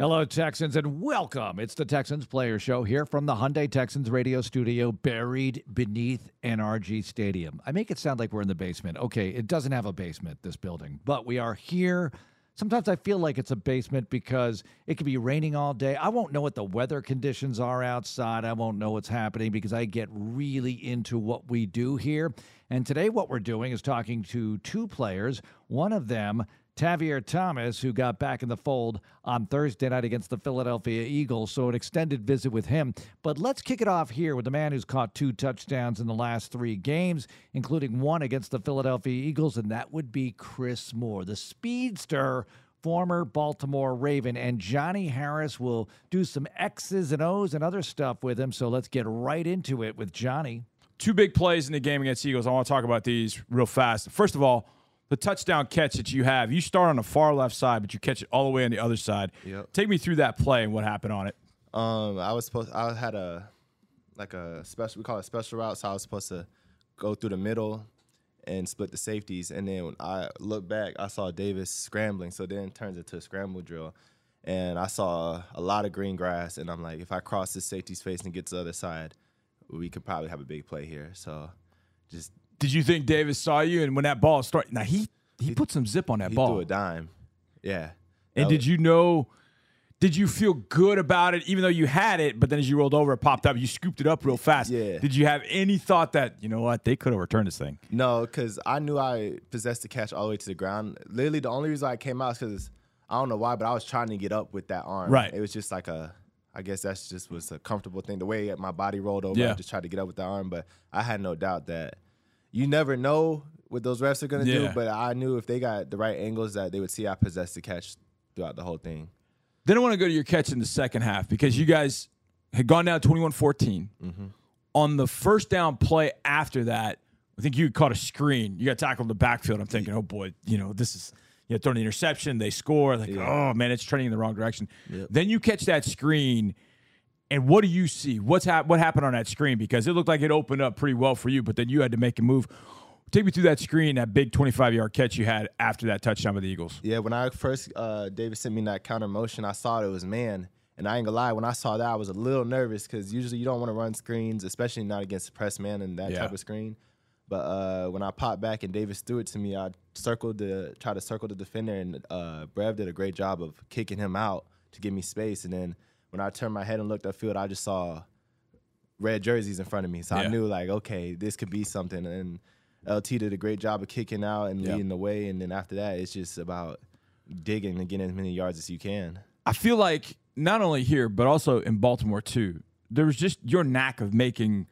Hello, Texans, and welcome. It's the Texans Player Show here from the Hyundai Texans radio studio buried beneath NRG Stadium. I make it sound like we're in the basement. Okay, it doesn't have a basement, this building, but we are here. Sometimes I feel like it's a basement because it could be raining all day. I won't know what the weather conditions are outside. I won't know what's happening because I get really into what we do here. And today, what we're doing is talking to two players. One of them, Tavierre Thomas, who got back in the fold on Thursday night against the Philadelphia Eagles. So, an extended visit with him. But let's kick it off here with the man who's caught two touchdowns in the last three games, including one against the Philadelphia Eagles, and that would be Chris Moore, the speedster. Former Baltimore Raven and Johnny Harris will do some X's and O's and other stuff with him. So let's get right into it with Johnny. Two big plays in the game against Eagles. I want to talk about these real fast. First of all, the touchdown catch that you have. You start on the far left side, but you catch it all the way on the other side. Yep. Take me through that play and what happened on it. Um, I was supposed. I had a like a special. We call it special route. So I was supposed to go through the middle and split the safeties. And then when I looked back, I saw Davis scrambling. So then it turns into a scramble drill. And I saw a lot of green grass. And I'm like, if I cross this safety's face and get to the other side, we could probably have a big play here. So just Did you think Davis saw you? And when that ball started, now he he put some zip on that he ball. threw a dime. Yeah. And That did was- you know? Did you feel good about it, even though you had it? But then as you rolled over, it popped up. You scooped it up real fast. Yeah. Did you have any thought that you know what they could have returned this thing? No, because I knew I possessed the catch all the way to the ground. Literally, the only reason I came out is because I don't know why, but I was trying to get up with that arm. Right. It was just like a, I guess that's just was a comfortable thing. The way my body rolled over, Yeah. I just tried to get up with the arm. But I had no doubt that you never know what those refs are gonna Yeah. do. But I knew if they got the right angles, that they would see I possessed the catch throughout the whole thing. Then I want to go to your catch in the second half because you guys had gone down 21 14. Mm-hmm. On the first down play after that, I think you caught a screen. You got tackled in the backfield. I'm thinking, oh boy, you know, this is, you know, throwing an interception. They score. Like, oh man, it's trending in the wrong direction. Then you catch that screen. And what do you see? What's hap- what happened on that screen? Because it looked like it opened up pretty well for you, but then you had to make a move. Take me through that screen, that big 25 yard catch you had after that touchdown with the Eagles. Yeah, when I first uh, David sent me that counter motion, I saw it was man. And I ain't gonna lie, when I saw that, I was a little nervous because usually you don't want to run screens, especially not against a press man and that Yeah. type of screen. But uh, when I popped back and Davis threw it to me, I circled the try to circle the defender, and uh, Brev did a great job of kicking him out to give me space. And then when I turned my head and looked upfield, I just saw red jerseys in front of me, so Yeah. I knew like, okay, this could be something. And LT did a great job of kicking out and Yeah. leading the way. And then after that, it's just about digging and getting as many yards as you can. I feel like not only here, but also in Baltimore too, there was just your knack of making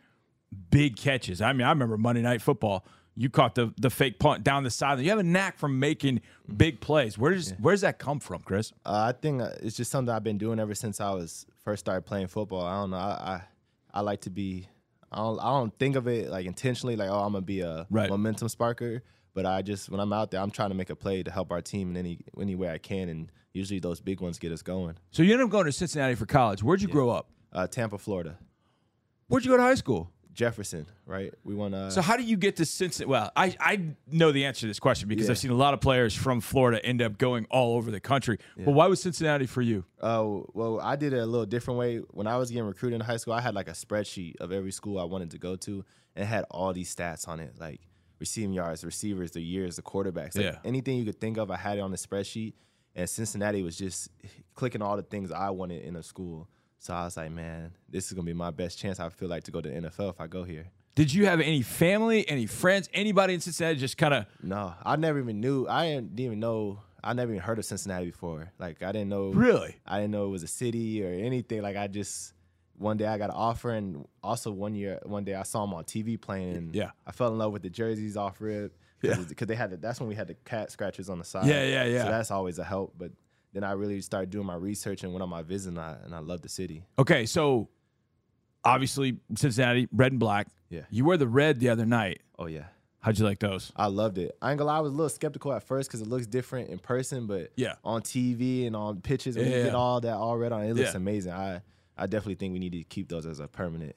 big catches. I mean, I remember Monday Night Football. You caught the the fake punt down the sideline. You have a knack for making big plays. Where does where does that come from, Chris? Uh, I think uh, it's just something I've been doing ever since I was first started playing football. I don't know. I I, I like to be. I don't. I don't think of it like intentionally. Like oh, I'm gonna be a Right. momentum sparker. But I just when I'm out there, I'm trying to make a play to help our team in any any way I can. And usually those big ones get us going. So you ended up going to Cincinnati for college. Where'd you grow up? Uh, Tampa, Florida, Where'd you go to high school? Jefferson. Right. We want to. So how do you get to Cincinnati? Well, I, I know the answer to this question because Yeah. I've seen a lot of players from Florida end up going all over the country. But why was Cincinnati for you? Uh, well, I did it a little different way. When I was getting recruited in high school, I had like a spreadsheet of every school I wanted to go to, and it had all these stats on it, like receiving yards, receivers, the years, the quarterbacks, like Yeah. anything you could think of. I had it on the spreadsheet, and Cincinnati was just clicking all the things I wanted in a school. So I was like, man, this is gonna be my best chance. I feel like to go to the NFL if I go here. Did you have any family, any friends, anybody in Cincinnati just kind of No, I never even knew. I didn't even know. I never even heard of Cincinnati before. Like I didn't know. really? I didn't know it was a city or anything. Like I just one day I got an offer, and also one year, one day I saw them on TV playing. And Yeah. I fell in love with the jerseys off rip. Yeah. because they had the, that's when we had the cat scratches on the side. Yeah, yeah, yeah. So that's always a help. But then I really started doing my research and went on my visit, and I, and I love the city. Okay, so obviously Cincinnati, red and black. Yeah. You wear the red the other night. Oh yeah. How'd you like those? I loved it. I ain't gonna lie, I was a little skeptical at first because it looks different in person, but Yeah. on TV and on pitches, when Yeah, you get yeah. all that all red on, it looks Yeah. amazing. I I definitely think we need to keep those as a permanent.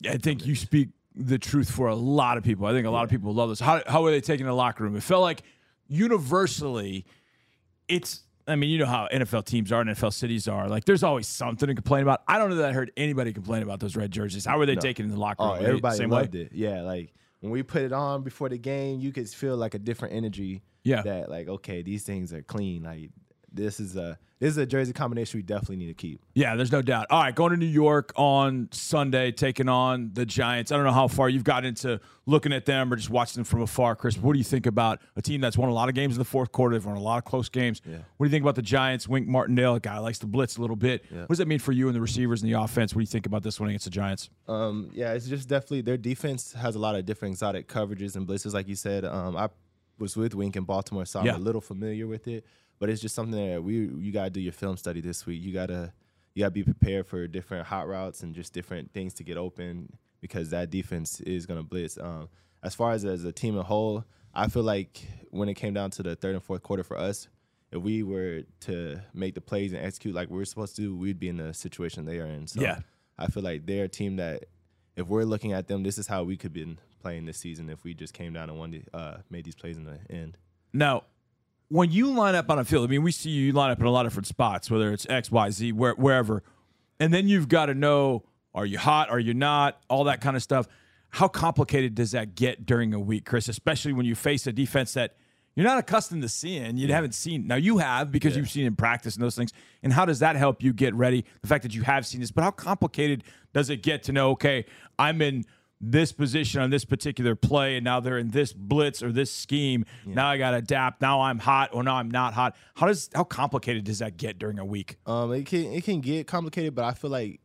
Yeah, I think you speak the truth for a lot of people. I think a lot of people love this. How how were they taking the locker room? It felt like universally, it's I mean, you know how NFL teams are, NFL cities are. Like, there's always something to complain about. I don't know that I heard anybody complain about those red jerseys. How were they taken in the locker oh, room? Oh, everybody same loved way? it. Yeah, like when we put it on before the game, you could feel like a different energy. Yeah. That like, okay, these things are clean. Like this is a this is a jersey combination we definitely need to keep. Yeah, there's no doubt. All right, going to New York on Sunday, taking on the Giants. I don't know how far you've got into looking at them or just watching them from afar, Chris. What do you think about a team that's won a lot of games in the fourth quarter? They've won a lot of close games. What do you think about the Giants? Wink Martindale, a guy who likes to blitz a little bit. What does that mean for you and the receivers and the offense? What do you think about this one against the Giants? Um, yeah, it's just definitely their defense has a lot of different exotic coverages and blitzes, like you said. Um, I was with Wink in Baltimore, so I'm Yeah. a little familiar with it. But it's just something that we you gotta do your film study this week. You gotta you gotta be prepared for different hot routes and just different things to get open because that defense is gonna blitz. Um, as far as as a team a whole, I feel like when it came down to the third and fourth quarter for us, if we were to make the plays and execute like we are supposed to do, we'd be in the situation they are in. So Yeah. I feel like they're a team that if we're looking at them, this is how we could have been playing this season if we just came down and won the, uh, made these plays in the end. Now, when you line up on a field, I mean, we see you line up in a lot of different spots, whether it's X, Y, Z, where, wherever, and then you've got to know: are you hot? Are you not? All that kind of stuff. How complicated does that get during a week, Chris? Especially when you face a defense that you're not accustomed to seeing. You haven't seen. Now you have because you've seen in practice and those things. And how does that help you get ready? The fact that you have seen this, but how complicated does it get to know? Okay, I'm in this position on this particular play, and now they're in this blitz or this scheme. Now I got to adapt. Now I'm hot, or now I'm not hot. How does how complicated does that get during a week? Um, it can it can get complicated, but I feel like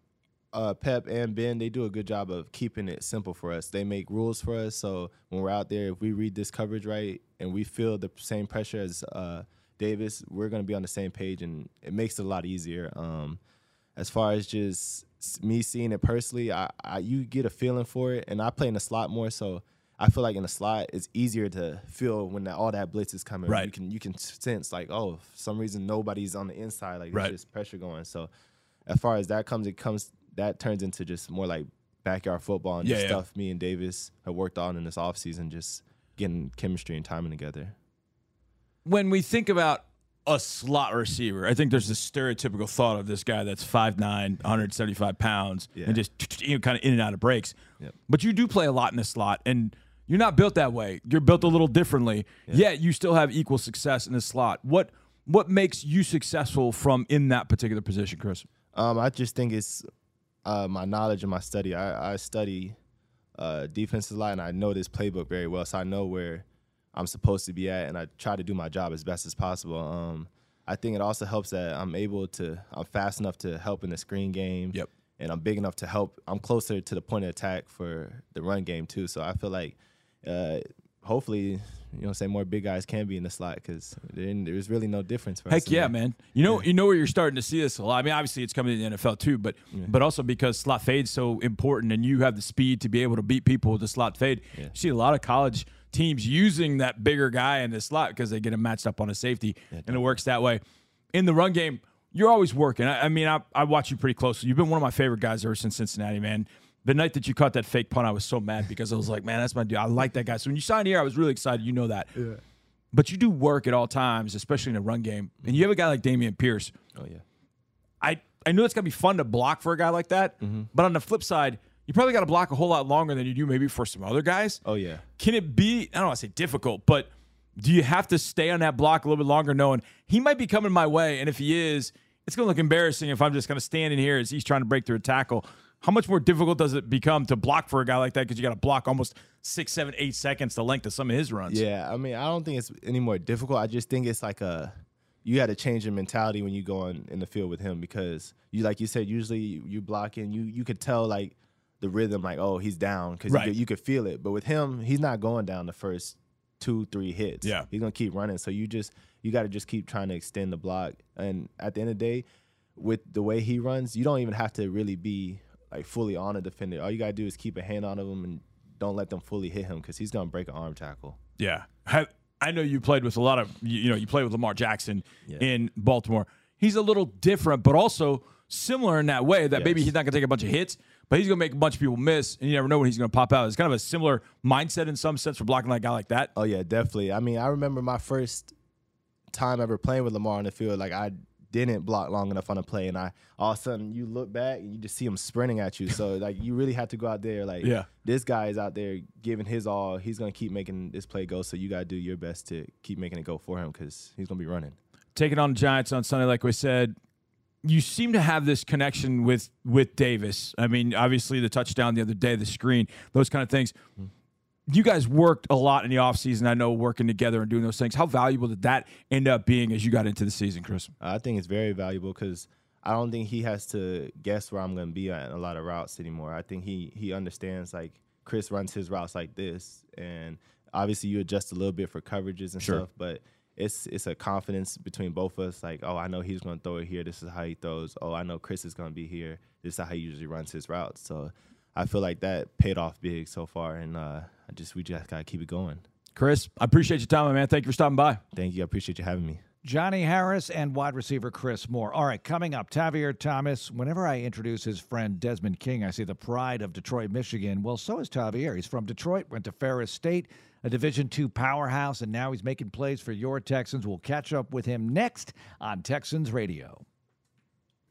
uh, Pep and Ben they do a good job of keeping it simple for us. They make rules for us, so when we're out there, if we read this coverage right and we feel the same pressure as uh, Davis, we're going to be on the same page, and it makes it a lot easier. Um, as far as just me seeing it personally, I, I you get a feeling for it, and I play in the slot more, so I feel like in the slot it's easier to feel when that, all that blitz is coming. Right. You can you can sense like oh, for some reason nobody's on the inside, like Right. it's just pressure going. So as far as that comes, it comes that turns into just more like backyard football and Yeah, just yeah. stuff me and Davis have worked on in this offseason, just getting chemistry and timing together. when we think about a slot receiver, I think there's this stereotypical thought of this guy that's 5'9, 175 pounds, Yeah. and just you know, kind of in and out of breaks. Yep. But you do play a lot in the slot, and you're not built that way. You're built a little differently, yet you still have equal success in the slot. What what makes you successful from in that particular position, Chris? Um, I just think it's uh, my knowledge and my study. I, I study uh, defenses a lot, and I know this playbook very well, so I know where I'm supposed to be at, and I try to do my job as best as possible. Um, I think it also helps that I'm able to, I'm fast enough to help in the screen game. Yep. And I'm big enough to help. I'm closer to the point of attack for the run game too. So I feel like, uh, hopefully, you know, say more big guys can be in the slot because there's really no difference for. Heck yeah, man. You know, you know where you're starting to see this a lot. I mean, obviously it's coming to the NFL too, but but also because slot fade's so important, and you have the speed to be able to beat people with the slot fade. You see a lot of college teams using that bigger guy in the slot because they get him matched up on a safety, and it works that way. In the run game, you're always working. I, I mean, I, I watch you pretty closely. You've been one of my favorite guys ever since Cincinnati, man. The night that you caught that fake punt, I was so mad because I was like, man, that's my dude. I like that guy. So when you signed here, I was really excited. You know that. But you do work at all times, especially in a run game. And you have a guy like Dameon Pierce. Oh yeah. I, I know it's gonna be fun to block for a guy like that. Mm-hmm. But on the flip side, you probably got to block a whole lot longer than you do maybe for some other guys. Oh yeah. Can it be? I don't want to say difficult, but do you have to stay on that block a little bit longer, knowing he might be coming my way, and if he is, it's gonna look embarrassing if I'm just gonna stand in here as he's trying to break through a tackle. How much more difficult does it become to block for a guy like that? Because you got to block almost six, seven, eight seconds the length of some of his runs. Yeah, I mean, I don't think it's any more difficult. I just think it's like a you got to change your mentality when you go on in the field with him because you, like you said, usually you, you blocking, you you could tell like the rhythm, like oh he's down because Right. you, could, you could feel it. But with him, he's not going down the first two three hits. Yeah. he's gonna keep running. So you just you got to just keep trying to extend the block. And at the end of the day, with the way he runs, you don't even have to really be like fully on a defender. All you gotta do is keep a hand on him and don't let them fully hit him because he's gonna break an arm tackle. Yeah. Have, I know you played with a lot of, you, you know, you played with Lamar Jackson in Baltimore. He's a little different, but also similar in that way that maybe he's not going to take a bunch of hits, but he's going to make a bunch of people miss, and you never know when he's going to pop out. It's kind of a similar mindset in some sense for blocking that guy like that. Oh yeah, definitely. I mean, I remember my first time ever playing with Lamar on the field, like I didn't block long enough on a play, and I all of a sudden you look back and you just see him sprinting at you. So like you really have to go out there, like Yeah. this guy is out there giving his all. He's gonna keep making this play go. So you gotta do your best to keep making it go for him because he's gonna be running. taking on the Giants on Sunday, like we said, you seem to have this connection with with Davis. I mean, obviously the touchdown the other day, the screen, those kind of things. Mm-hmm. You guys worked a lot in the offseason, I know, working together and doing those things. How valuable did that end up being as you got into the season, Chris? I think it's very valuable because I don't think he has to guess where I'm going to be at in a lot of routes anymore. I think he he understands like Chris runs his routes like this, and obviously you adjust a little bit for coverages and Sure. stuff, but it's it's a confidence between both of us. Like, oh, I know he's going to throw it here. This is how he throws. Oh, I know Chris is going to be here. This is how he usually runs his routes. So I feel like that paid off big so far, and uh, I just we just got to keep it going. Chris, I appreciate your time, my man. Thank you for stopping by. Thank you. I appreciate you having me. Johnny Harris and wide receiver Chris Moore. All right, coming up, Tavier Thomas. Whenever I introduce his friend Desmond King, I see the pride of Detroit, Michigan. Well, so is Tavier. He's from Detroit, went to Ferris State, a Division II powerhouse, and now he's making plays for your Texans. We'll catch up with him next on Texans Radio.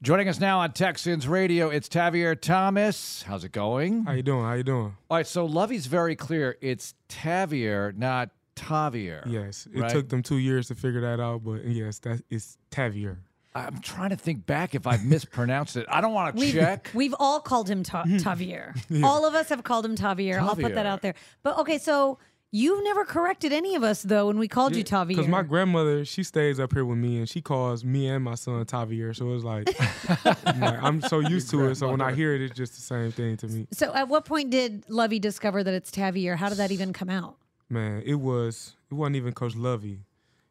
Joining us now on Texans Radio, it's Tavier Thomas. How's it going? How you doing? How you doing? All right, so Lovie's very clear. It's Tavier, not Tavier. Yes, it Right. took them two years to figure that out, but yes, that is Tavier. I'm trying to think back if I've mispronounced it. I don't want to We've, check. we've all called him Ta- Tavier. All of us have called him Tavier. I'll put that out there. But okay, so you've never corrected any of us though when we called you Tavier. Because my grandmother, she stays up here with me, and she calls me and my son Tavier. So it's like, I'm, like, I'm so used to it. So when I hear it, it's just the same thing to me. so at what point did Lovie discover that it's Tavier? How did that even come out? Man, it was it wasn't even Coach Lovie.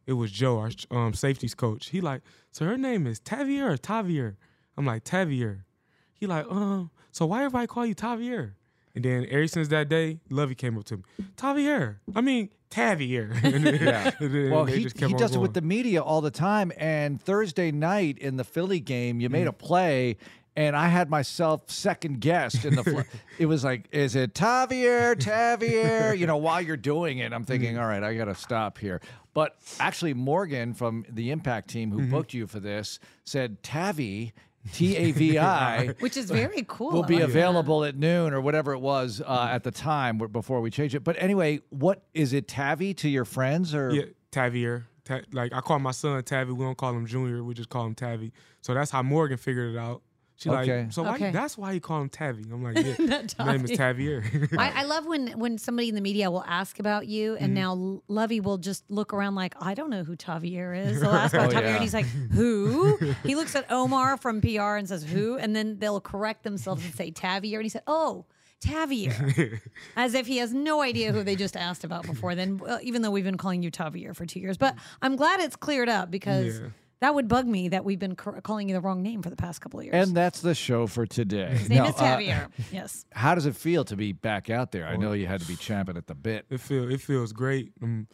It was Joe, our um, safeties coach. He like, so her name is Tavier or Tavier? I'm like Tavier. He like, um, so why everybody call you Tavier? And then ever since that day, Lovie came up to me, Tavier. I mean Tavier. Then- Well, he, he does it with the media all the time. And Thursday night in the Philly game, you made a mm-hmm. play, and I had myself second guessed in the. Fl- it was like, is it Tavier, Tavier? You know, while you're doing it, I'm thinking, mm-hmm. all right, I got to stop here. But actually, Morgan from the Impact team who mm-hmm. booked you for this said Tavi, T A V I. Which is very cool. will be available at noon or whatever it was uh, at the time before we change it. But anyway, what is it, Tavi to your friends or? Yeah, Tavier. Ta- like I call my son Tavi. We don't call him Junior. We just call him Tavi. So that's how Morgan figured it out. She Okay. like, so why, that's why he called him Tavi. I'm like, yeah, Not his name is Tavier. I, I love when when somebody in the media will ask about you, Mm-hmm. and now Lovie will just look around like, I don't know who Tavier is. They'll ask about Oh, Tavier, yeah. and he's like, Who? he looks at Omar from PR and says, Who? And then they'll correct themselves and say Tavier, and he said, Oh. Tavier, as if he has no idea who they just asked about before. Then, even though we've been calling you Tavier for two years, but I'm glad it's cleared up because Yeah. That would bug me that we've been cor- calling you the wrong name for the past couple of years. And that's the show for today. His name Now, is uh, yes. how does it feel to be back out there? I know you had to be champing at the bit. it feel it feels great. I'm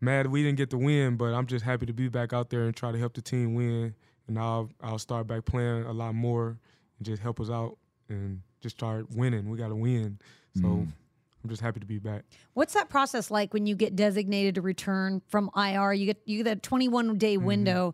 mad we didn't get the win, but I'm just happy to be back out there and try to help the team win. And I'll I'll start back playing a lot more and just help us out and just start winning. We got to win. So I'm just happy to be back. What's that process like when you get designated to return from IR? You get you get that 21 day window.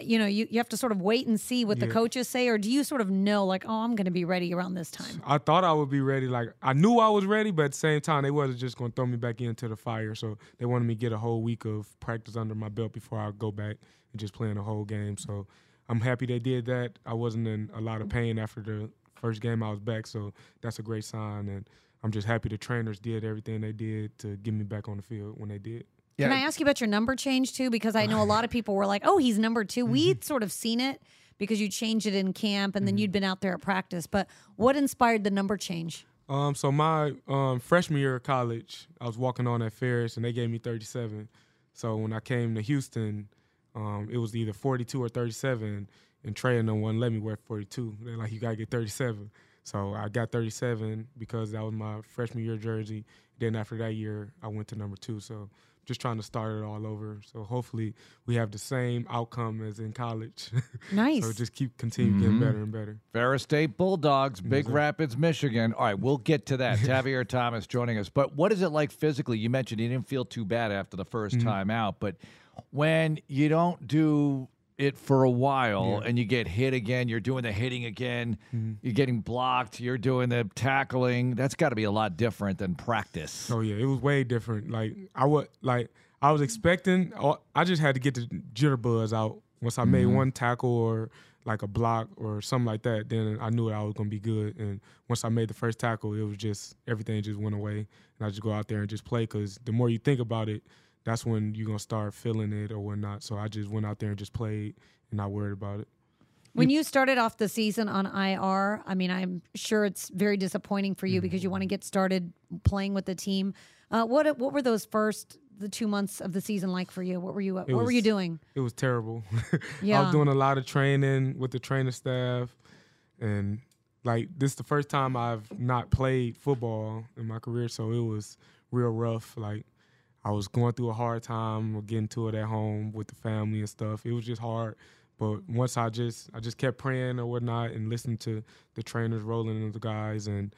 You know, you, you have to sort of wait and see what the coaches say, or do you sort of know, like, oh, I'm going to be ready around this time? I thought I would be ready. Like I knew I was ready, but at the same time, they wasn't just gonna throw me back into the fire. So they wanted me to get a whole week of practice under my belt before I go back and just playing the whole game. So I'm happy they did that. I wasn't in a lot of pain after the first game I was back, so that's a great sign. And I'm just happy the trainers did everything they did to get me back on the field when they did. Yeah. Can I ask you about your number change too? Because I know a lot of people were like, oh, he's number 2 Mm-hmm. We'd sort of seen it because you changed it in camp and then you'd been out there at practice. But what inspired the number change? Um, so my um, freshman year of college, I was walking on at Ferris, and they gave me 37. So when I came to Houston, um, it was either 42 or 37, and Trey and no one let me wear 42. They're like, you gotta get 37. So I got 37 because that was my freshman year jersey. Then after that year, I went to number two. So just trying to start it all over. So hopefully we have the same outcome as in college. Nice. so just keep continue getting mm-hmm. better and better. Ferris State Bulldogs, Big Rapids, Michigan. All right, we'll get to that. Tavier Thomas joining us. But what is it like physically? You mentioned you didn't feel too bad after the 1st mm-hmm. time out, but when you don't do it for a while and you get hit again, you're doing the hitting again, Mm-hmm. you're getting blocked, you're doing the tackling. That's got to be a lot different than practice. Oh yeah, it was way different. Like I would like I was expecting. oh, I just had to get the jitterbuzz out once I made one tackle or like a block or something like that. Then I knew I was gonna be good. And once I made the first tackle, it was just everything just went away, and I just go out there and just play. Cause the more you think about it, that's when you're gonna start feeling it or whatnot. So I just went out there and just played and not worried about it. When you started off the season on IR, I mean, I'm sure it's very disappointing for you because you want to get started playing with the team. Uh, what what were those first the two months of the season like for you? What were you What were you doing? it was terrible. yeah. I was doing a lot of training with the training staff, and like this is the first time I've not played football in my career, so it was real rough. Like I was going through a hard time getting to it at home with the family and stuff. It was just hard. But once I just I just kept praying or whatnot and listening to the trainers rolling and the guys and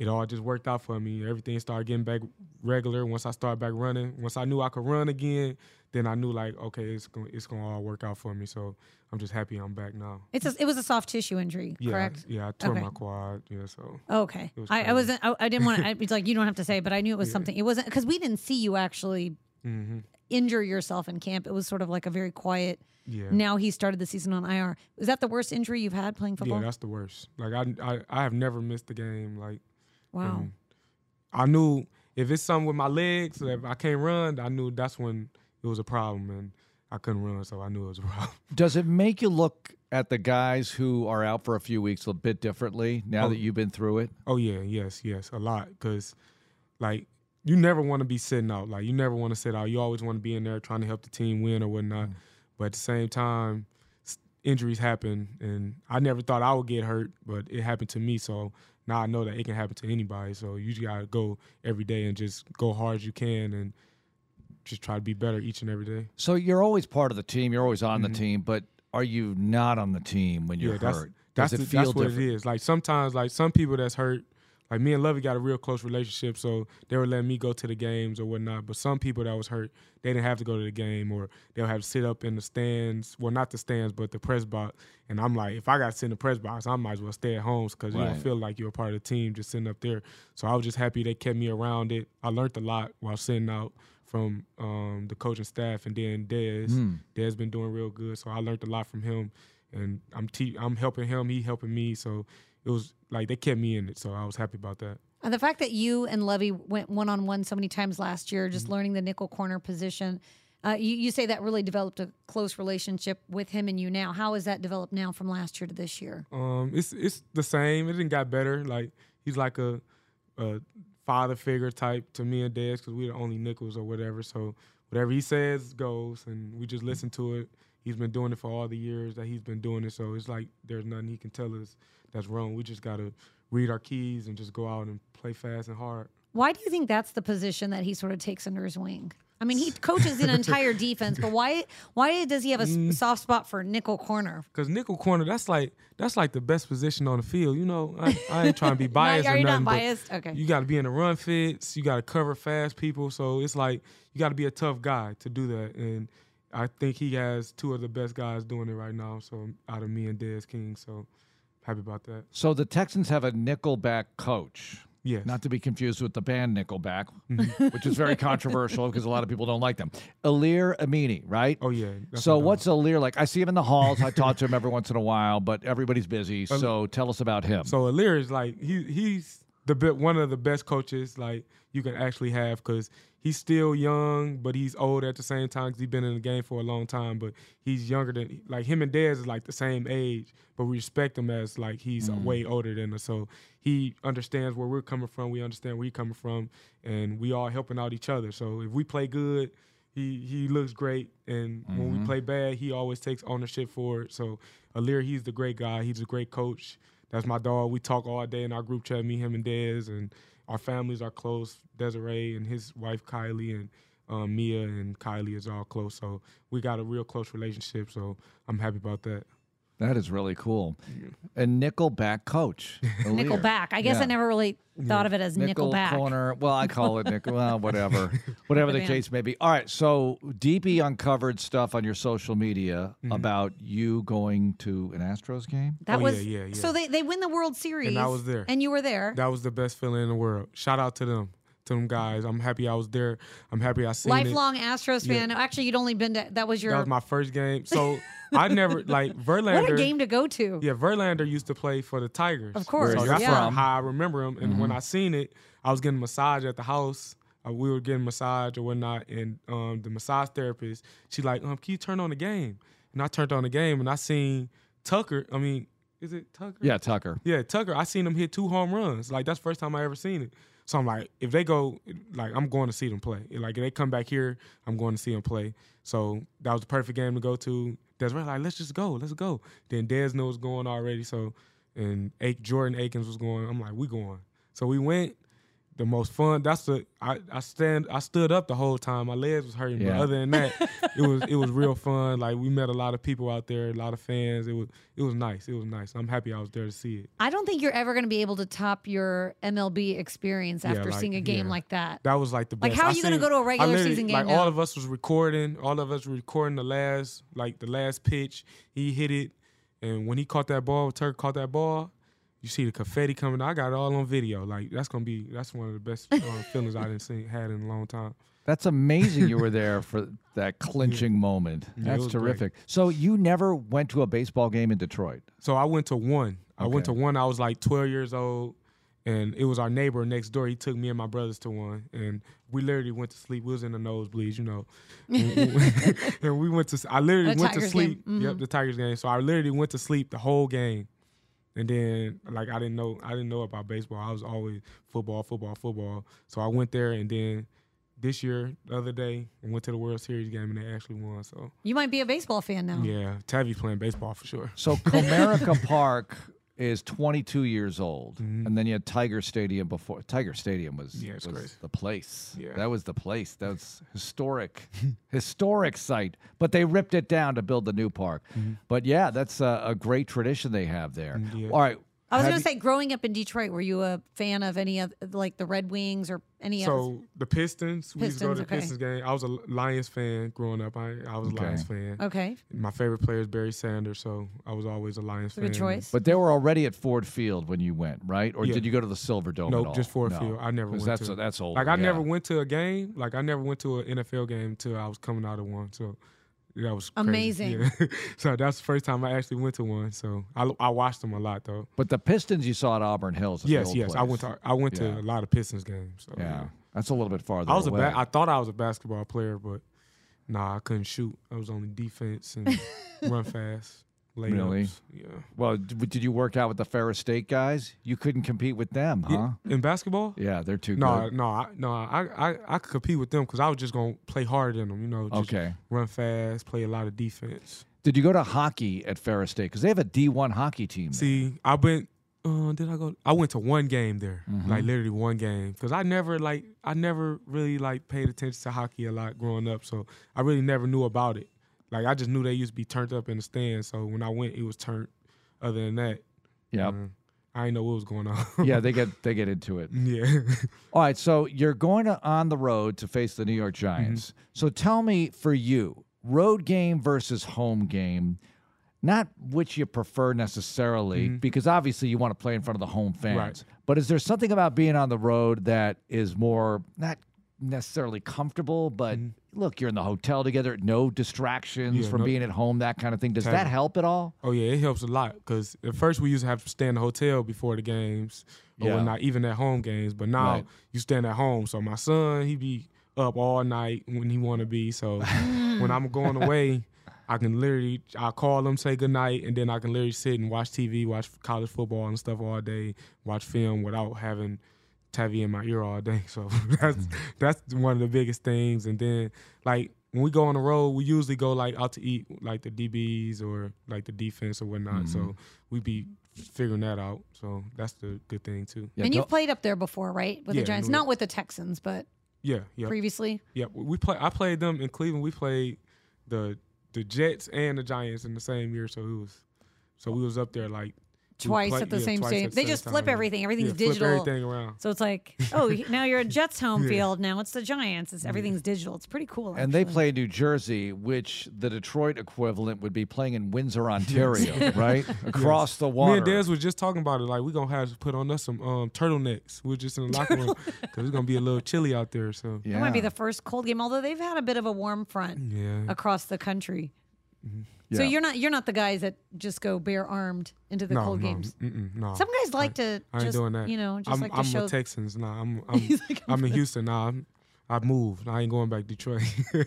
it all just worked out for me. Everything started getting back regular once I started back running. Once I knew I could run again, then I knew like, okay, it's gonna it's gonna all work out for me. So I'm just happy I'm back now. It's a, it was a soft tissue injury, Yeah, correct? yeah, I tore Okay. my quad. Yeah, so Okay. was I, I wasn't. I, I didn't want to. It's like you don't have to say, but I knew it was something. It wasn't because we didn't see you actually hmm injure yourself in camp. It was sort of like a very quiet. yeah. Now he started the season on IR. Is that the worst injury you've had playing football? Yeah, that's the worst. Like I, I, I have never missed a game. Like wow. and I knew if it's something with my legs, so if I can't run, I knew that's when it was a problem, and I couldn't run, so I knew it was a problem. Does it make you look at the guys who are out for a few weeks a bit differently now Oh. that you've been through it? Oh yeah, yes, yes, a lot. Cause like you never want to be sitting out. Like you never want to sit out. You always want to be in there trying to help the team win or whatnot. Mm. But at the same time, injuries happen, and I never thought I would get hurt, but it happened to me. So now I know that it can happen to anybody. So you just gotta go every day and just go hard as you can and just try to be better each and every day. So you're always part of the team. You're always on the team, but are you not on the team when you're Mm-hmm. yeah, hurt? that's, the- it feel that's what it is. Like sometimes, like some people that's hurt, like me and Lovie got a real close relationship, so they were letting me go to the games or whatnot. But some people that was hurt, they didn't have to go to the game, or they'll have to sit up in the stands. Well, not the stands, but the press box. And I'm like, if I got to sit in the press box, I might as well stay at home because you don't feel like you're a part of the team just sitting up there. So I was just happy they kept me around it. I learned a lot while sitting out from um, the coaching staff, and then Dez. Hmm. Dez been doing real good, so I learned a lot from him, and I'm te- I'm helping him, he helping me, so it was like they kept me in it, so I was happy about that. And the fact that you and Lovie went one on one so many times last year, Mm-hmm. just learning the nickel corner position, uh, you, you say that really developed a close relationship with him and you now. How has that developed now from last year to this year? Um, it's it's the same. It didn't got better. Like he's like a, a father figure type to me and Dez because we're the only nickels or whatever. So whatever he says goes, and we just listen to it. He's been doing it for all the years that he's been doing it. So it's like there's nothing he can tell us that's wrong. We just gotta read our keys and just go out and play fast and hard. Why do you think that's the position that he sort of takes under his wing? I mean, he coaches an entire defense, but why why does he have a Mm. soft spot for nickel corner? Cause nickel corner, that's like that's like the best position on the field. You know, I, I ain't trying to be biased are or you not biased? Okay. You got to be in the run fits. You got to cover fast people. So it's like you got to be a tough guy to do that. And I think he has two of the best guys doing it right now. So out of me and Dez King, so happy about that. So the Texans have a nickelback coach. Yes. Not to be confused with the band Nickelback, Mm-hmm. which is very controversial because a lot of people don't like them. Alir Amini, right? oh yeah. so what's Alir like? I see him in the halls. I talk to him every once in a while, but everybody's busy. So tell us about him. So Alir is like he he's the bit one of the best coaches like you can actually have because he's still young, but he's old at the same time because he's been in the game for a long time. But he's younger than like him and Dez is like the same age, but we respect him as like he's mm. way older than us. So he understands where we're coming from. We understand where he's coming from, and we all helping out each other. So if we play good. He, he looks great, and when we mm-hmm. play bad, he always takes ownership for it. So, Alir, he's the great guy. He's a great coach. That's my dog. We talk all day in our group chat, me, him, and Dez, and our families are close. Desiree and his wife Kylie and um, Mia and Kylie is all close. So we got a real close relationship. So I'm happy about that. That is really cool. and nickelback coach. Aaliyah. Nickelback. I guess Yeah. I never really thought of it as Nickel Nickelback. corner. Well, I call it nickel. Well, whatever, whatever the case may be. All right. So DP uncovered stuff on your social media Mm-hmm. about you going to an Astros game. That Oh, was yeah, yeah. So they, they win the World Series. I was there. And you were there. That was the best feeling in the world. Shout out to them, to them guys. I'm happy I was there. I'm happy I seen it. Lifelong Astros fan. Actually, you'd only been to that was your That was my first game. So I never like Verlander. what a game to go to. Yeah, Verlander used to play for the Tigers. Of course, So that's yeah. how I remember him. And when I seen it, I was getting a massage at the house. Uh, we were getting massage or whatnot, and um, the massage therapist, she like, um, can you turn on the game? And I turned on the game, and I seen Tucker. I mean, is it Tucker? Yeah, Tucker. Yeah, Tucker. I seen him hit two home runs. Like that's the first time I ever seen it. So I'm like, if they go, like I'm going to see them play. Like if they come back here, I'm going to see them play. So that was the perfect game to go to. Desiree like, let's just go, let's go. Then Des knows going already. So and Jordan Akins was going. I'm like, we going. So we went. The most fun. That's the I, I stand. I stood up the whole time. My legs was hurting, Yeah. but other than that, it was it was real fun. Like we met a lot of people out there, a lot of fans. It was it was nice. It was nice. I'm happy I was there to see it. I don't think you're ever going to be able to top your MLB experience Yeah, after like, seeing a game yeah. like that. That was like the best. Like, how are I you gonna go to a regular season game Like now? all of us was recording. All of us were recording the last, like the last pitch. He hit it, and when he caught that ball, Turk caught that ball. You see the confetti coming. I got it all on video. Like that's gonna be that's one of the best uh, feelings I didn't see had in a long time. That's amazing. You were there for that clinching moment. Yeah, it That's was great. terrific. So you never went to a baseball game in Detroit. So I went to one. I went to one. I was like 12 years old, and it was our neighbor next door. He took me and my brothers to one, and we literally went to sleep. We was in the nosebleeds, you know, and we went to. I literally The went to Tigers sleep. game. Yep, the Tigers game. So I literally went to sleep the whole game, and then like I didn't know I didn't know about baseball. I was always football, football, football. So I went there, and then this year, the other day, I went to the World Series game, and they actually won. So You might be a baseball fan now. yeah, Tavi playing baseball for sure. So Comerica Park is 22 years old, and then you had Tiger Stadium before. Tiger Stadium was, Mm-hmm. Yeah, was the place. Yeah. That was the place. That's historic, historic site. But they ripped it down to build the new park. But yeah, that's a, a great tradition they have there. Mm-hmm. yeah. All right. I was going to say, growing up in Detroit, were you a fan of any of like the Red Wings or any of? So the Pistons, we used to go to Pistons, the okay. Pistons game. I was a Lions fan growing up. I, I was a Okay. Lions fan. Okay, My favorite player is Barry Sanders, so I was always a Lions fan. good choice. But they were already at Ford Field when you went, right? Or Yeah. did you go to the Silverdome? Nope, at all? just Ford No. Field. I never 'Cause went that's to. that's old. like I yeah. never went to a game. Like I never went to an NFL game until I was coming out of one. So that was crazy. Amazing. Yeah. so that's the first time I actually went to one. So I, I watched them a lot though. But the Pistons you saw at Auburn Hills. at the Yes, old yes. I went to I went Yeah. to a lot of Pistons games. So Yeah, that's a little bit farther. I was a ba- I thought I was a basketball player, but nah, I couldn't shoot. I was only defense and run fast. Layups. Really? Yeah. Well, did you work out with the Ferris State guys? You couldn't compete with them, huh? Yeah, In basketball? Yeah, they're too No, good. no, I, no. I, I, I could compete with them because I was just gonna play harder than them. You know, just Okay. run fast, play a lot of defense. Did you go to hockey at Ferris State? Because they have a D1 hockey team. See, I went. Uh, did I go? I went to one game there, Mm-hmm. like literally one game, because I never like I never really like paid attention to hockey a lot growing up, so I really never knew about it. Like I just knew they used to be turned up in the stands, so when I went, it was turned. Other than that, yeah, mm, I didn't know what was going on. yeah, they get they get into it. yeah. All right, so you're going to on the road to face the New York Giants. Mm-hmm. So tell me, for you, road game versus home game, not which you prefer necessarily, because obviously you want to play in front of the home fans. Mm-hmm. Right. But is there something about being on the road that is more not necessarily comfortable, but look, you're in the hotel together, no distractions Mm-hmm. Yeah, from no- being at home, that kind of thing. Does that help at all? Oh yeah, it helps a lot because at first we used to have to stay in the hotel before the games or Yeah. not even at home games. But now Right. you stand at home. So my son, he be up all night when he want to be. So when I'm going away, I can literally I call him, say good night, and then I can literally sit and watch TV, watch college football and stuff all day, watch film without having Tavi in my ear all day. So that's mm. that's one of the biggest things. And then like when we go on the road, we usually go like out to eat like the DBs or like the defense or whatnot. So mm-hmm. we be figuring that out. So that's the good thing too. Yeah, and you've played up there before, right? With Yeah, the Giants, not with the Texans, but Yeah, yeah, previously. yeah. We play. I played them in Cleveland. We played the the Jets and the Giants in the same year. So it was so we was up there like twice play- at the yeah, same twice stadium. They just flip time, everything. Everything's Yeah, flip digital. everything around. So it's like, oh, now you're at Jets home field. Now it's the Giants. It's everything's digital. It's pretty cool. And they play New Jersey, which the Detroit equivalent would be playing in Windsor, Ontario, right? Across the water. Me and Dez was just talking about it. Like we're gonna have to put on us some um, turtlenecks. We're just in the locker room because it's gonna be a little chilly out there. So yeah. It might be the first cold game, although they've had a bit of a warm front yeah, across the country. So Yeah. you're not you're not the guys that just go bare armed into the no, cold no, games. no. Some guys like to I ain't just doing that. you know just I'm, like to I'm show. with Texans. Nah, I'm I'm, like, I'm in Houston. Nah, I'm, I moved. I ain't going back to Detroit.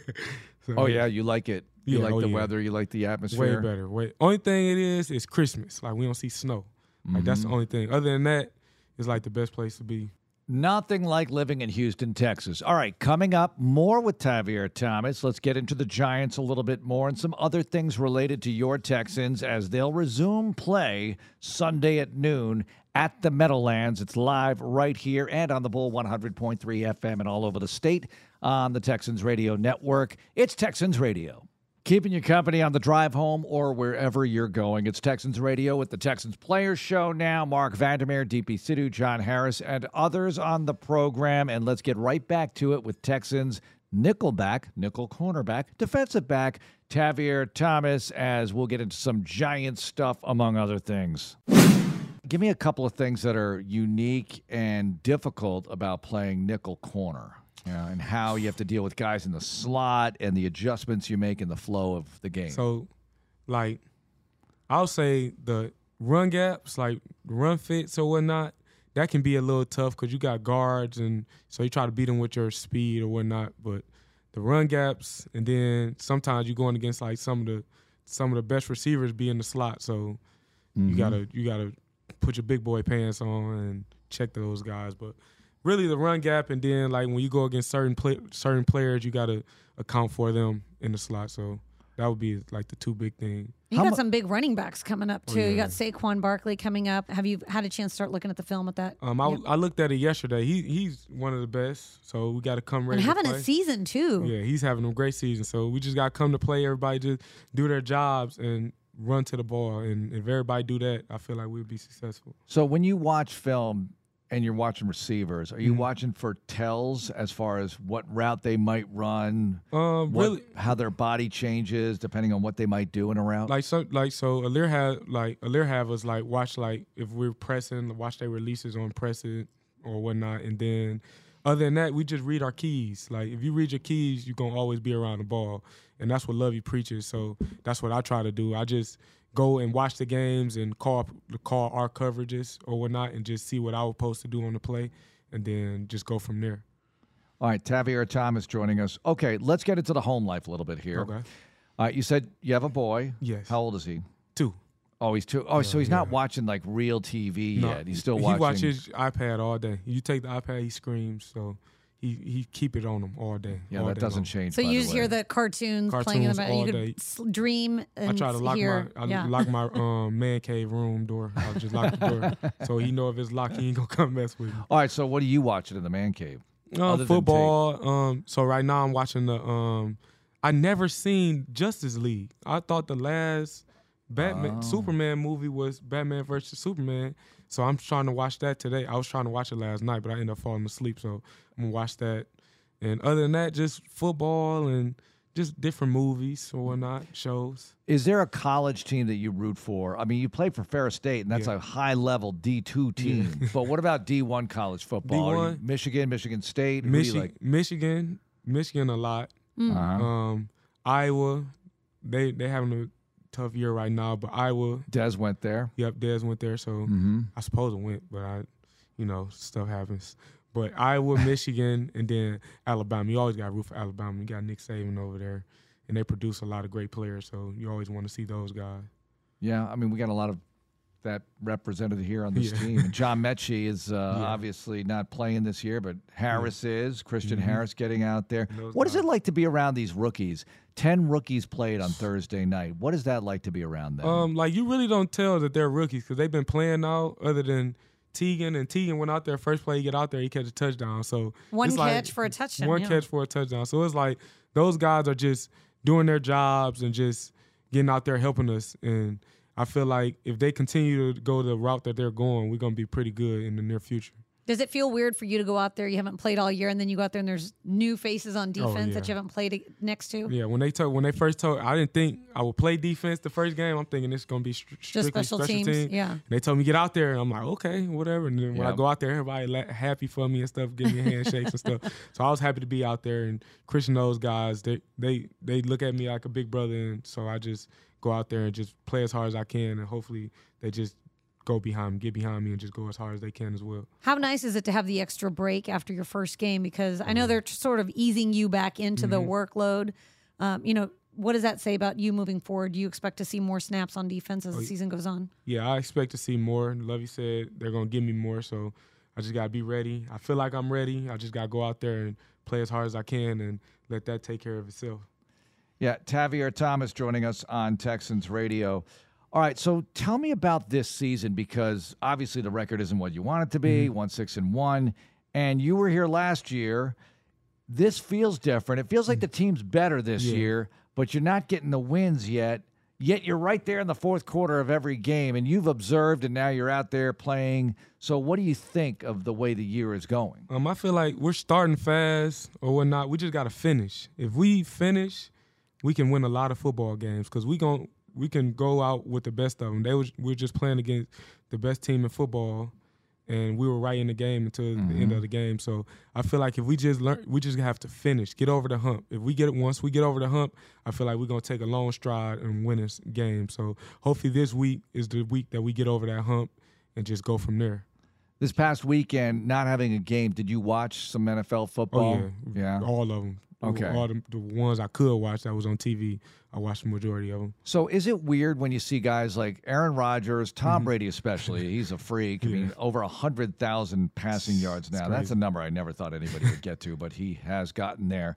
So, Oh yeah, you like it. You Yeah, like oh, the yeah. weather. You like the atmosphere. way atmosphere. better. Way only thing it is is Christmas. Like we don't see snow. Like that's the Mm-hmm. only thing. Other than that, it's like the best place to be. Nothing like living in Houston, Texas. All right, coming up, more with Tavier Thomas. Let's get into the Giants a little bit more and some other things related to your Texans as they'll resume play Sunday at noon at the Meadowlands. It's live right here and on the Bull 100.3 FM and all over the state on the Texans Radio Network. It's Texans Radio. Keeping you company on the drive home or wherever you're going. It's Texans Radio with the Texans Players Show now. Marc Vandermeer, Deepi Sidhu, John Harris, and others on the program. And let's get right back to it with Texans nickelback, nickel cornerback, defensive back, Tavier Thomas, as we'll get into some giant stuff, among other things. Give me a couple of things that are unique and difficult about playing nickel corner. Know, and how you have to deal with guys in the slot and the adjustments you make in the flow of the game. So, like, I'll say the run gaps, like run fits or whatnot, that can be a little tough because you got guards, and so you try to beat them with your speed or whatnot. But the run gaps, and then sometimes you're going against like some of the some of the best receivers be in the slot, so you mm-hmm. gotta you gotta put your big boy pants on and check those guys. But really, the run gap, and then like when you go against certain play, certain players, you gotta account for them in the slot. So that would be like the two big things. You How got mu- some big running backs coming up too. You yeah. got Saquon Barkley coming up. Have you had a chance to start looking at the film at that? Um, I, Yep. I looked at it yesterday. He he's one of the best, so we got to come and ready. to having play. a season too. Yeah, he's having a great season. So we just got to come to play. Everybody just do their jobs and run to the ball. And if everybody do that, I feel like we'll be successful. So when you watch film and you're watching receivers, are Mm-hmm. you watching for tells as far as what route they might run, Um, what, really, how their body changes depending on what they might do in a route? like so, like so, Alir had like Alir have us like watch like if we're pressing, watch their releases on pressing or whatnot, and then other than that, we just read our keys. Like if you read your keys, you're gonna always be around the ball, and that's what Lovie preaches. So that's what I try to do. I just go and watch the games and call call our coverages or whatnot, and just see what I was supposed to do on the play, and then just go from there. All right, Tavier Thomas joining us. Okay, let's get into the home life a little bit here. Okay. All right, you said you have a boy. Yes. How old is he? Two. Oh, he's two. Oh, so he's not watching like real TV No, yet. He's still watching. he watches iPad all day. You take the iPad, he screams. So he he keep it on him all day. yeah, all that day doesn't long. change. So by you just hear the cartoons, playing in the Cartoons all You day. could s- dream and I try to lock hear. my I yeah. lock my um, man cave room door. I just lock the door so he know if it's locked, he ain't gonna come mess with me. All right, so what are you watching in the man cave? Other Um, football. Um, so right now I'm watching the. Um, I never seen Justice League. I thought the last Batman Oh. Superman movie was Batman versus Superman. So I'm trying to watch that today. I was trying to watch it last night, but I ended up falling asleep. So I'm gonna watch that. And other than that, just football and just different movies or whatnot, shows. Is there a college team that you root for? I mean, you play for Ferris State, and that's Yeah. a high level D two team. but what about D one college football? D1? Michigan, Michigan State. Who do you Michigan, like? Michigan, Michigan a lot. Uh-huh. Um, Iowa, they they having a tough year right now, but Iowa, Des went there. yep, Des went there, so Mm-hmm. I suppose it went, but I, you know, stuff happens. But Iowa, Michigan, and then Alabama. You always got root for Alabama. You got Nick Saban over there, and they produce a lot of great players, so you always want to see those guys. Yeah, I mean, we got a lot of that represented here on this Yeah. team. John Metchie is uh, Yeah. Mm-hmm. obviously not playing this year, but Harris is. Christian Harris getting out there. those What is it like to be around these rookies? Ten rookies played on Thursday night. What is that like to be around them? Um, like you really don't tell that they're rookies because they've been playing now. Other than Teagan, and Teagan went out there first play, he get out there, he catch a touchdown. So One it's like catch for a touchdown, One yeah. catch for a touchdown. So it's like those guys are just doing their jobs and just getting out there helping us. And I feel like if they continue to go the route that they're going, we're gonna be pretty good in the near future. Does it feel weird for you to go out there? You haven't played all year, and then you go out there and there's new faces on oh, defense that yeah. you haven't played next to. Yeah, when they told when they first told, I didn't think I would play defense the first game. I'm thinking it's gonna be stri- strictly special teams, team. yeah. And they told me get out there, and I'm like, okay, whatever. And then when I go out there, everybody la- happy for me and stuff, give me handshakes and stuff. So I was happy to be out there. And Christian, those guys, they they they look at me like a big brother, and so I just go out there and just play as hard as I can, and hopefully they just go behind get behind me, and just go as hard as they can as well. How nice is it to have the extra break after your first game? Because I Mm-hmm. know they're sort of easing you back into the workload. Um, you know, what does that say about you moving forward? Do you expect to see more snaps on defense Oh, as the season goes on? Yeah, I expect to see more. Lovie said they're gonna give me more, so I just gotta be ready. I feel like I'm ready. I just gotta go out there and play as hard as I can and let that take care of itself. Yeah, Tavierre Thomas joining us on Texans Radio. All right, so tell me about this season because obviously the record isn't what you want it to be, one six and one, and you were here last year. This feels different. It feels like the team's better this Yeah. year, but you're not getting the wins yet. Yet you're right there in the fourth quarter of every game, and you've observed, and now you're out there playing. So, what do you think of the way the year is going? Um, I feel like we're starting fast or whatnot. We just gotta finish. If we finish, we can win a lot of football games because we gon' we can go out with the best of them. They was we are just playing against the best team in football, and we were right in the game until the end mm-hmm. of the game. So I feel like if we just learn, we just have to finish, get over the hump. If we get it once we get over the hump, I feel like we're gonna take a long stride and win this game. So hopefully this week is the week that we get over that hump and just go from there. This past weekend, not having a game, did you watch some NFL football? Oh yeah, Yeah. all of them. Okay. all the, the ones I could watch that was on TV. I watched the majority of them. So is it weird when you see guys like Aaron Rodgers, Tom Mm-hmm. Brady especially? He's a freak. I mean, over a hundred thousand passing yards now. That's a number I never thought anybody would get to, but he has gotten there.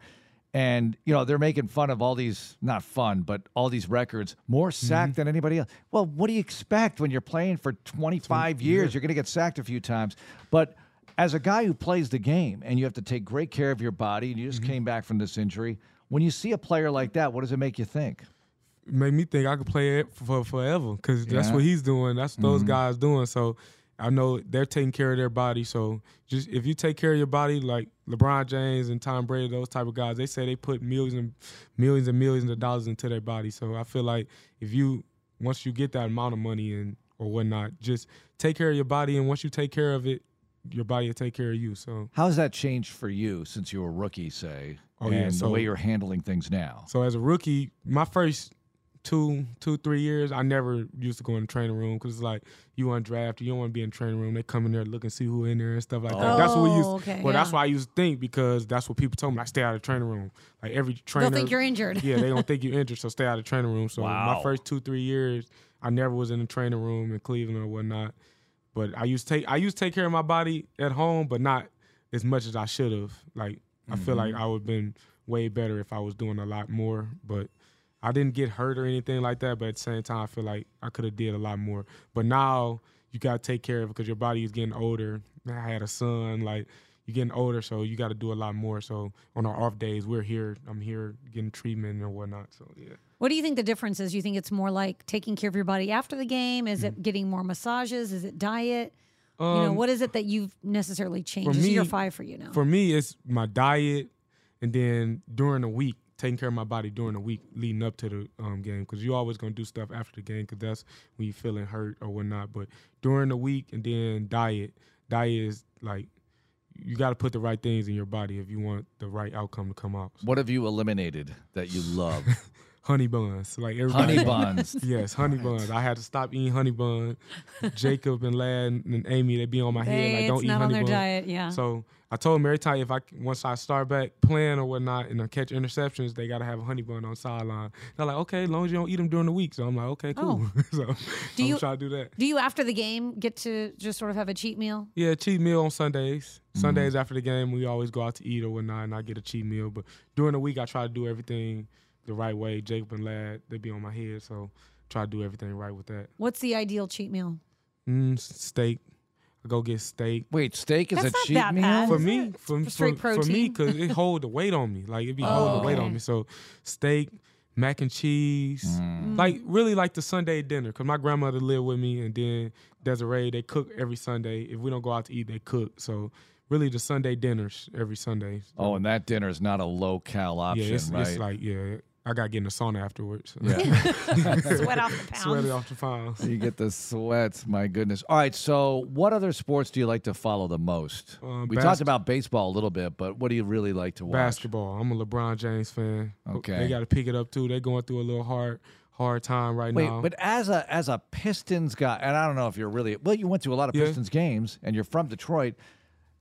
And you know they're making fun of all these, not fun, but all these records, more sacked Mm-hmm. than anybody else. Well, what do you expect when you're playing for 25 years? You're going to get sacked a few times, but as a guy who plays the game and you have to take great care of your body, and you Mm-hmm. just came back from this injury, when you see a player like that, what does it make you think? It made me think I could play it for forever because that's what he's doing. That's what those guys doing. So I know they're taking care of their body. So just if you take care of your body, like LeBron James and Tom Brady, those type of guys, they say they put millions and millions and millions of dollars into their body. So I feel like if you once you get that amount of money and or whatnot, just take care of your body, and once you take care of it, your body will take care of you. So How has that changed for you since you were a rookie, say, Oh, and yeah, the way you're handling things now? So as a rookie, my first two, two, three years, I never used to go in the training room because it's like you undrafted, you don't want to be in the training room. They come in there looking, see who in there and stuff like that. That's what we oh, used. Oh, okay, well, that's yeah. why I used to think because that's what people told me. I stay out of the training room. Like every trainer, They'll think you're injured. yeah, they don't think you're injured, so stay out of the training room. So Wow. my first two, three years, I never was in the training room in Cleveland or whatnot. But I used to take I used to take care of my body at home, but not as much as I should have. Like I feel like mm-hmm. I would have been way better if I was doing a lot more. But I didn't get hurt or anything like that. But at the same time, I feel like I could have did a lot more. But now you gotta take care of it because your body is getting older. I had a son, like you're getting older, so you got to do a lot more. So on our off days, we're here. I'm here getting treatment and whatnot. So yeah. What do you think the difference is? You think it's more like taking care of your body after the game? Is Mm. it getting more massages? Is it diet? you know, Um, what is it that you've necessarily changed? for This is year five for you now. For me, it's my diet, and then during the week, taking care of my body during the week leading up to the um, game, because you're always gonna do stuff after the game, because that's when you're feeling hurt or whatnot. But during the week, and then diet, diet is like you got to put the right things in your body if you want the right outcome to come out. What have you eliminated that you love? Honey buns, like everybody. Honey buns. Yes, honey buns. I had to stop eating honey bun. Jacob and Lad and Amy, they be on my head They- like, don't it's eat not on honey their bun. diet, yeah. So I told them every time if I once I start back playing or whatnot and I catch interceptions, they gotta have a honey bun on sideline. They're like, okay, as long as you don't eat them during the week. So I'm like, okay, cool. so Do I'm you- trying to do that. do you after the game get to just sort of have a cheat meal? Yeah, cheat meal on Sundays. Mm-hmm. Sundays after the game, we always go out to eat or whatnot, and I get a cheat meal. But during the week, I try to do everything the right way. Jacob and Lad, they be on my head, so try to do everything right with that. What's the ideal cheat meal? Mm, steak. I go get steak. Wait, steak is That's a not cheat that meal? bad. For Is me, it? for, For straight for, for me, protein? because it hold the weight on me. Like it be holding the weight okay. on me. So steak, mac and cheese, Mm. like really like the Sunday dinner. Cause my grandmother lived with me, and then Desiree they cook every Sunday. If we don't go out to eat, they cook. So really the Sunday dinners every Sunday. Oh, and that dinner is not a low cal option, yeah, it's, right? it's like yeah, I got to get in the sauna afterwards. So. yeah. Sweat off the Sweaty pounds. off the pounds. you get the sweats. My goodness. All right. So, what other sports do you like to follow the most? Um, we bas- talked about baseball a little bit, but what do you really like to watch? Basketball. I'm a LeBron James fan. Okay. They got to pick it up too. They're going through a little hard hard time right Wait, now. but as a as a Pistons guy, and I don't know if you're really well, you went to a lot of Yeah. Pistons games, and you're from Detroit.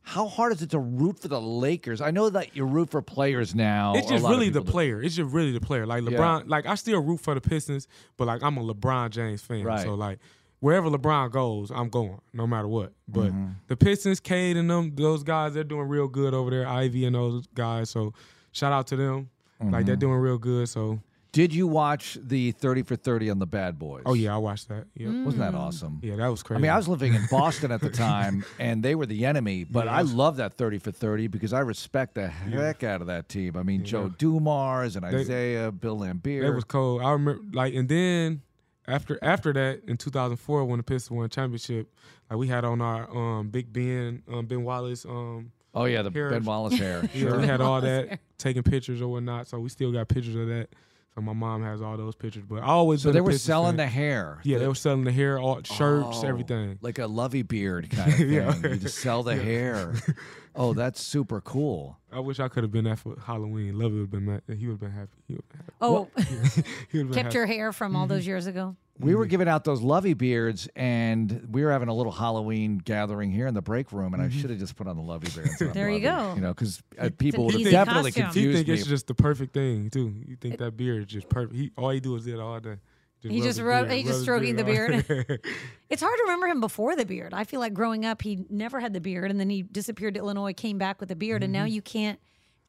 How hard is it to root for the Lakers? I know that you root for players now. It's just really the do. player. It's just really the player. Like Yeah. LeBron, like I still root for the Pistons, but like I'm a LeBron James fan. Right. So like wherever LeBron goes, I'm going, no matter what. But Mm-hmm. the Pistons, Cade and them, those guys, they're doing real good over there. Ivey and those guys. So shout out to them. Like Mm-hmm. they're doing real good. So Did you watch the 30 for 30 on the Bad Boys? oh yeah, I watched that. Yeah. Wasn't that awesome? Yeah, that was crazy. I mean, I was living in Boston at the time, and they were the enemy. But I love that thirty for thirty because I respect the heck out of that team. I mean, Joe Dumars and They- Isaiah, Bill Laimbeer. That was cold. I remember like and then after after that in 2004 when the Pistons won championship, like we had on our um Big Ben um Ben Wallace um oh yeah, the Hair. Ben Wallace hair. yeah, Sure. we had all that taking pictures or whatnot. So we still got pictures of that. So my mom has all those pictures. But I always So they were selling fan. the hair. yeah The- they were selling the hair, all shirts, Oh, everything. Like a Lovie beard kind of thing. Yeah. You just sell the hair. Oh, that's super cool. I wish I could have been that for Halloween. Lovie would have been mad. He would have been happy. He would have Oh, been happy. He would've been kept happy. your hair from all those years ago. We Mm-hmm. were giving out those Lovie beards, and we were having a little Halloween gathering here in the break room, and I Mm-hmm. should have just put on the Lovie beards. on There you Lovie, go. You know, because uh, people would have easy definitely costume. You confused think me. it's just the perfect thing too. You think that beard is just perfect. He all he do is it all day. He just his rub- beard, he just stroking the beard. It's hard to remember him before the beard. I feel like growing up, he never had the beard, and then he disappeared to Illinois, came back with the beard, and now you can't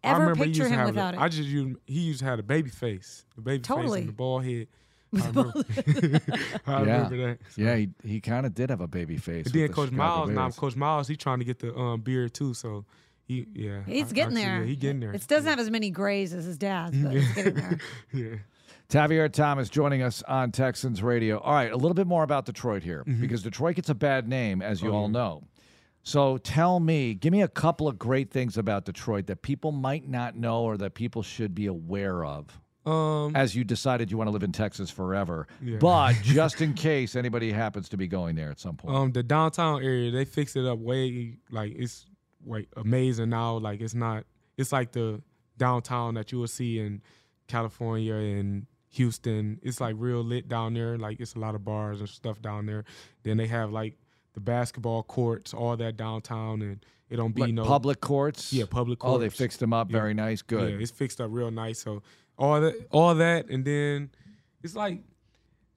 Mm-hmm. I ever remember picture him without a, it. I just used he used to have a baby face, the baby face Totally. and the bald head. I remember, I Yeah. remember that. So- Yeah, he, he kind of did have a baby face. And then Coach Chicago Miles, now Bears. Coach Miles, he trying to get the um, beard too. So he, yeah, He's I- getting I there. that. He getting there. It doesn't have as many grays as his dad's, but it's getting there. yeah. Tavierre Thomas joining us on Texans Radio. All right, a little bit more about Detroit here Mm-hmm. because Detroit gets a bad name, as Oh, you all know. So tell me, give me a couple of great things about Detroit that people might not know or that people should be aware of Um, as you decided you want to live in Texas forever. Yeah. But just in case anybody happens to be going there at some point. um, the downtown area they fixed it up way like it's like amazing now. Like it's not. It's like the downtown that you will see in California and Houston. It's like real lit down there. Like it's a lot of bars and stuff down there. Then they have like the basketball courts, all that downtown, and it don't be Like no public courts? Yeah, public courts. Oh, they fixed them up. Yeah. Very nice. Good. Yeah, it's fixed up real nice. So all that, all that, and then it's like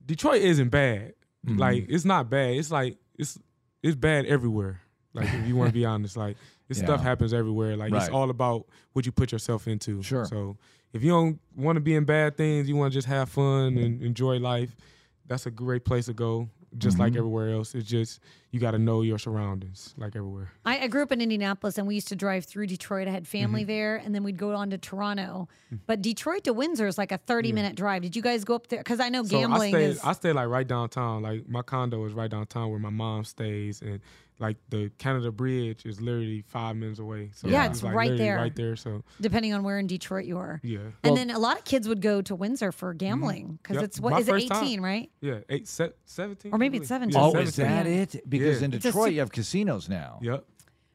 Detroit isn't bad. Mm-hmm. Like it's not bad. It's like it's it's bad everywhere. Like if you want to be honest, like this stuff happens everywhere. Like Right. it's all about what you put yourself into. Sure. So if you don't want to be in bad things, you want to just have fun and enjoy life. That's a great place to go. Just like Mm-hmm. everywhere else, it's just you got to know your surroundings, like everywhere. I, I grew up in Indianapolis, and we used to drive through Detroit. I had family Mm-hmm. there, and then we'd go on to Toronto. Mm. But Detroit to Windsor is like a thirty-minute drive. Did you guys go up there? Because I know So gambling I stay, is. I stay like right downtown. Like my condo is right downtown where my mom stays, and like the Canada Bridge is literally five minutes away. So Yeah, it's like right there. right there. So depending on where in Detroit you are. yeah, And then a lot of kids would go to Windsor for mm-hmm. gambling because Yep. it's what My is it first time. 18, right? yeah, eight, se- 17? Or maybe it's believe. 17. oh, Yeah, is that it? Because Yeah. in Detroit, you have casinos now. Yep.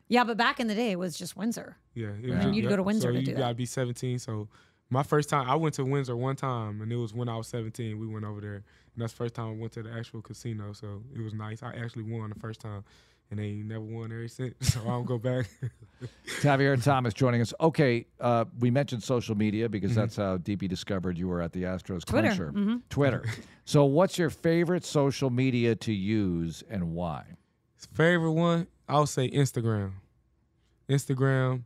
Yeah, but back in the day it was just Windsor. Yeah, it Yeah. was- And you'd go to Windsor So to you do that. gotta be 17. So my first time, I went to Windsor one time, and it was when I was 17. We went over there, and that's the first time I went to the actual casino. So it was nice. I actually won the first time, and they ain't never won ever since. So I don't go back. Tavierre and Thomas joining us. Okay, uh, we mentioned social media because Mm-hmm. that's how DP discovered you were at the Astros Twitter, clincher. mm-hmm. Twitter. so, what's your favorite social media to use and why? Favorite one, I'll say Instagram. Instagram,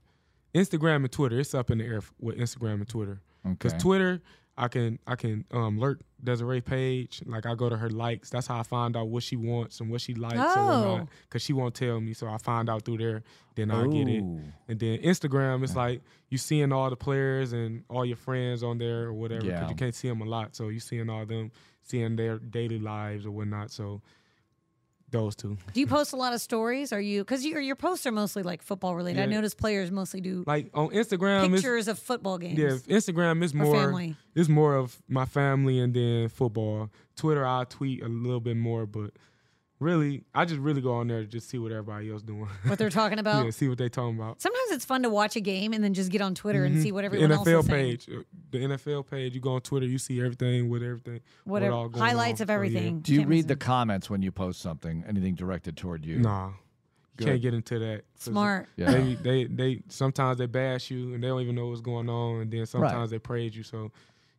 Instagram and Twitter. It's up in the air with Instagram and Twitter. Because Okay. Twitter, I can I can um lurk Desiree page. Like I go to her likes. That's how I find out what she wants and what she likes Oh. or whatnot. Cause she won't tell me, so I find out through there. Then I get it. And then Instagram, it's like you seeing all the players and all your friends on there or whatever. Because you can't see them a lot, so you seeing all them, seeing their daily lives or whatnot. So those two. Do you post a lot of stories? Are you because your your posts are mostly like football related? I Yeah. notice players mostly do Like on Instagram, pictures of football games. Yeah, Instagram is more family. it's more of my family and then football. Twitter I tweet a little bit more, but really I just really go on there to just see what everybody else doing. What they're talking about. yeah, see what they talking about. Sometimes it's fun to watch a game and then just get on Twitter and see what The everyone else NFL is page, uh, the NFL page, you go on Twitter, you see everything with everything. what Whatever all going highlights on. of So, yeah. everything. Do you Can't read miss the comments when you post something? Anything directed toward you? Nah, you Good. can't get into that. Smart. Yeah. They, they they sometimes they bash you and they don't even know what's going on, and then sometimes they praise you. So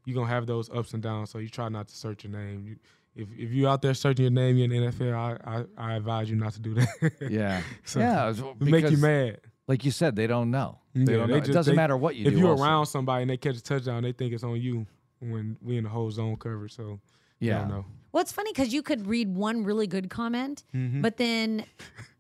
you're gonna have those ups and downs. So you try not to search your name. You, if if you out there searching your name in the NFL, I, I, I advise you not to do that. Yeah. So, yeah. make you mad. Like you said, they don't know. They Yeah, don't they know. it doesn't they- matter what you if do. you're also. around somebody and they catch a touchdown, they think it's on you when we in the whole zone coverage. So yeah. I don't know. Well, it's funny because you could read one really good comment, Mm-hmm. but then,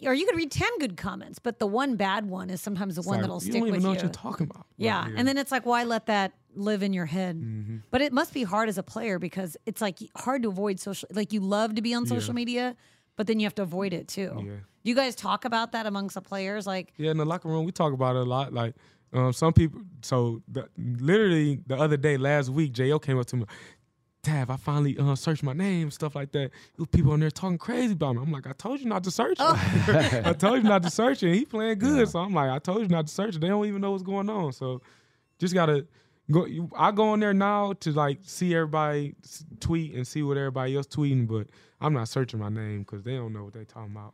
or you could read 10 good comments, but the one bad one is sometimes the one Like, that'll stick with you stick don't even know you. what you're talking about. yeah. Like, And then it's like, why let that live in your head? Mm-hmm. But it must be hard as a player because it's like hard to avoid social, like you love to be on social media, but then you have to avoid it too. Yeah. Do you guys talk about that amongst the players? Like, Yeah, in the locker room, we talk about it a lot. Like, um, some people. So, the, literally, the other day, last week, Jo came up to me. Tab, I finally uh, searched my name, stuff like that. There was people on there talking crazy about me. I'm like, I told you not to search. it. I told you not to search it. He playing good, so I'm like, I told you not to search it. They don't even know what's going on. So, just gotta go. I go on there now to like see everybody tweet and see what everybody else tweeting, but I'm not searching my name because they don't know what they talking about.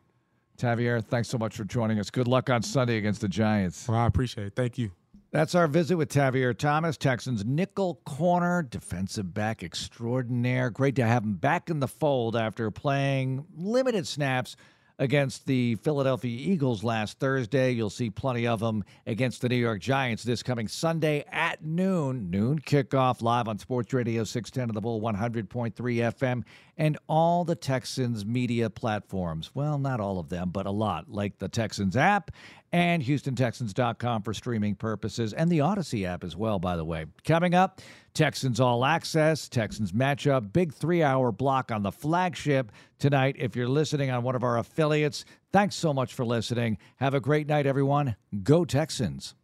Tavierre, thanks so much for joining us. Good luck on Sunday against the Giants. Well, I appreciate it. Thank you. That's our visit with Tavierre Thomas, Texans nickel corner, defensive back extraordinaire. Great to have him back in the fold after playing limited snaps against the Philadelphia Eagles last Thursday. You'll see plenty of them against the New York Giants this coming Sunday at noon. Noon kickoff live on Sports Radio 610 of the Bull 100.3 FM and all the Texans media platforms. Well, not all of them, but a lot, like the Texans app and HoustonTexans.com for streaming purposes, and the Audacy app as well, by the way. Coming up, Texans All Access, Texans matchup, big three hour block on the flagship tonight. If you're listening on one of our affiliates, thanks so much for listening. Have a great night, everyone. Go Texans.